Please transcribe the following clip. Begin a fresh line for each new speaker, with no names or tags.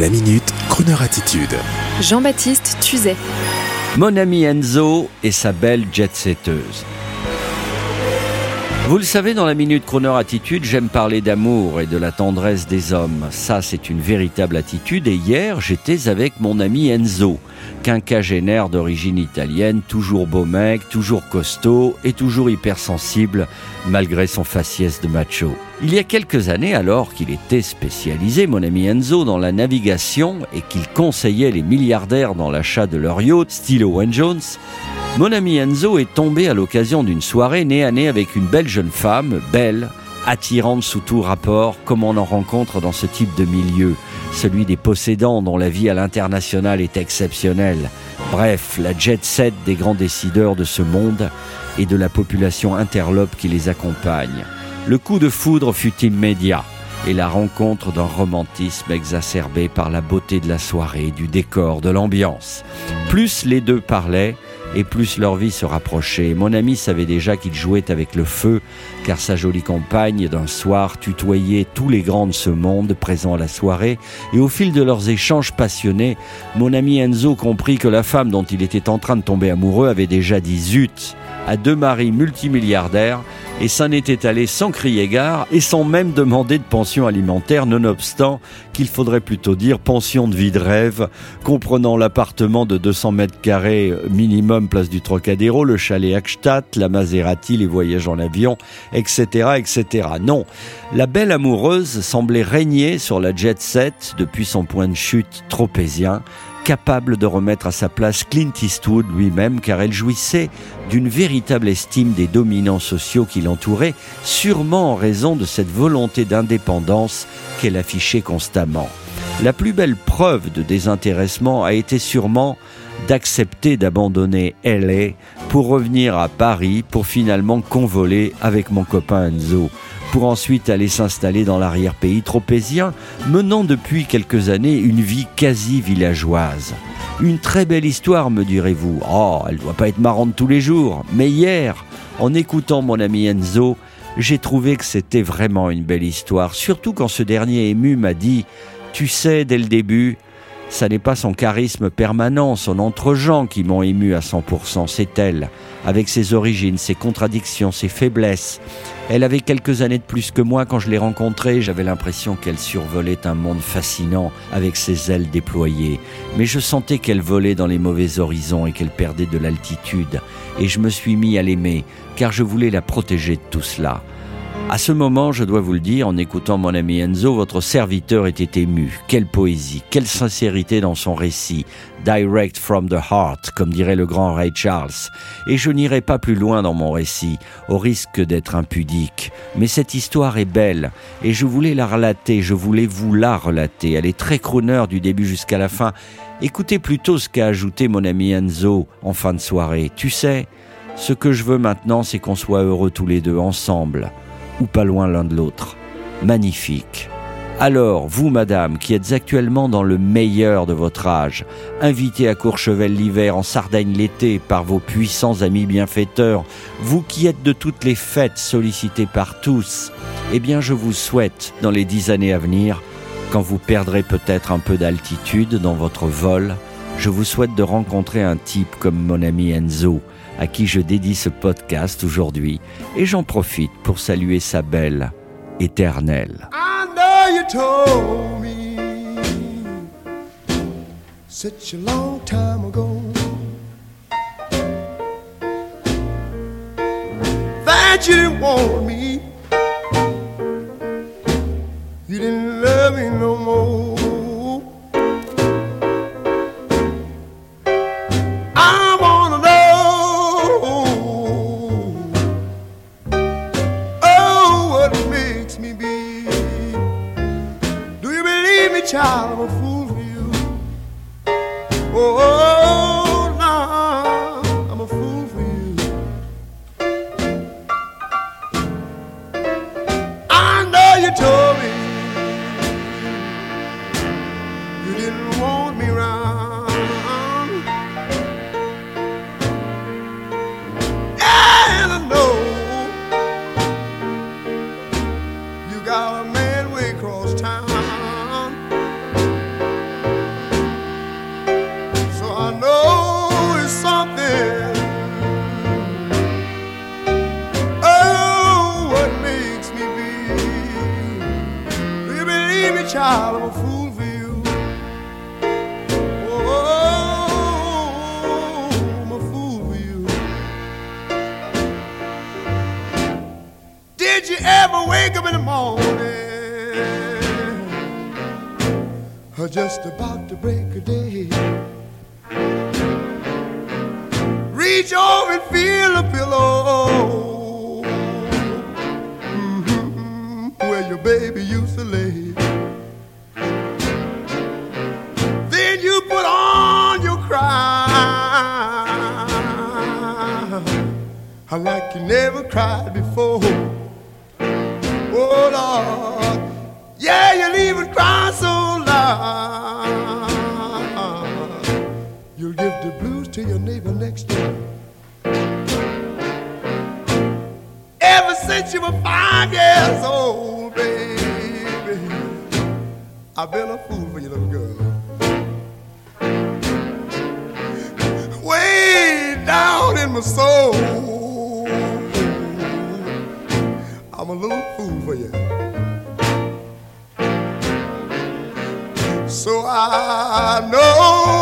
La minute, Kroneur attitude.
Jean-Baptiste Tuzet.
Mon ami Enzo et sa belle jet-setteuse. Vous le savez, dans la Minute Chroneur Attitude, j'aime parler d'amour et de la tendresse des hommes. Ça, c'est une véritable attitude. Et hier, j'étais avec mon ami Enzo, quinquagénaire d'origine italienne, toujours beau mec, toujours costaud et toujours hypersensible, malgré son faciès de macho. Il y a quelques années, alors qu'il était spécialisé, mon ami Enzo, dans la navigation et qu'il conseillait les milliardaires dans l'achat de leur yacht, style Owen Jones, mon ami Enzo est tombé à l'occasion d'une soirée nez à nez avec une belle jeune femme, belle, attirante sous tout rapport, comme on en rencontre dans ce type de milieu, celui des possédants dont la vie à l'international est exceptionnelle. Bref, la jet set des grands décideurs de ce monde et de la population interlope qui les accompagne. Le coup de foudre fut immédiat et la rencontre d'un romantisme exacerbé par la beauté de la soirée, du décor, de l'ambiance. Plus les deux parlaient, et plus leur vie se rapprochait. Mon ami savait déjà qu'il jouait avec le feu, car sa jolie compagne d'un soir tutoyait tous les grands de ce monde présents à la soirée, et au fil de leurs échanges passionnés, mon ami Enzo comprit que la femme dont il était en train de tomber amoureux avait déjà dit zut à deux maris multimilliardaires et s'en était allé sans crier gare et sans même demander de pension alimentaire, nonobstant qu'il faudrait plutôt dire pension de vie de rêve, comprenant l'appartement de 200 mètres carrés minimum place du Trocadéro, le chalet Akstadt, la Maserati, les voyages en avion, etc., etc. Non, la belle amoureuse semblait régner sur la jet set depuis son point de chute tropézien, capable de remettre à sa place Clint Eastwood lui-même car elle jouissait d'une véritable estime des dominants sociaux qui l'entouraient, sûrement en raison de cette volonté d'indépendance qu'elle affichait constamment. La plus belle preuve de désintéressement a été sûrement d'accepter d'abandonner LA pour revenir à Paris pour finalement convoler avec mon copain Enzo pour ensuite aller s'installer dans l'arrière-pays tropézien, menant depuis quelques années une vie quasi villageoise. Une très belle histoire, me direz-vous. Oh, elle doit pas être marrante tous les jours. Mais hier, en écoutant mon ami Enzo, j'ai trouvé que c'était vraiment une belle histoire, surtout quand ce dernier ému m'a dit Tu sais, dès le début, ça n'est pas son charisme permanent, son entre-gens qui m'ont ému à 100%, c'est elle, avec ses origines, ses contradictions, ses faiblesses. Elle avait quelques années de plus que moi quand je l'ai rencontrée, j'avais l'impression qu'elle survolait un monde fascinant avec ses ailes déployées, mais je sentais qu'elle volait dans les mauvais horizons et qu'elle perdait de l'altitude, et je me suis mis à l'aimer, car je voulais la protéger de tout cela. À ce moment, je dois vous le dire, en écoutant mon ami Enzo, votre serviteur était ému. Quelle poésie, quelle sincérité dans son récit. Direct from the heart, comme dirait le grand Ray Charles. Et je n'irai pas plus loin dans mon récit, au risque d'être impudique. Mais cette histoire est belle, et je voulais la relater, je voulais vous la relater. Elle est très crooner du début jusqu'à la fin. Écoutez plutôt ce qu'a ajouté mon ami Enzo en fin de soirée. Tu sais, ce que je veux maintenant, c'est qu'on soit heureux tous les deux ensemble ou pas loin l'un de l'autre. Magnifique. Alors, vous, madame, qui êtes actuellement dans le meilleur de votre âge, invitée à Courchevel l'hiver, en Sardaigne l'été, par vos puissants amis bienfaiteurs, vous qui êtes de toutes les fêtes sollicitées par tous, eh bien, je vous souhaite, dans les dix années à venir, quand vous perdrez peut-être un peu d'altitude dans votre vol, je vous souhaite de rencontrer un type comme mon ami Enzo, à qui je dédie ce podcast aujourd'hui, et j'en profite pour saluer sa belle éternelle.
I know you told me such a long time ago child? I'm a fool for you. Oh, no, I'm a fool for you. I know you told me you didn't want me round. And I know you got a man way across town. Child, I'm a fool for you. Oh, oh, oh, I'm a fool for you. Did you ever wake up in the morning? Or just about to break a day? Reach over and feel like you never cried before. Oh Lord, yeah, you'll even cry so loud. You'll give the blues to your neighbor next door. Ever since you were five years old, baby, I've been a fool for you, little girl. Way down in my soul, a little fool for you. So I know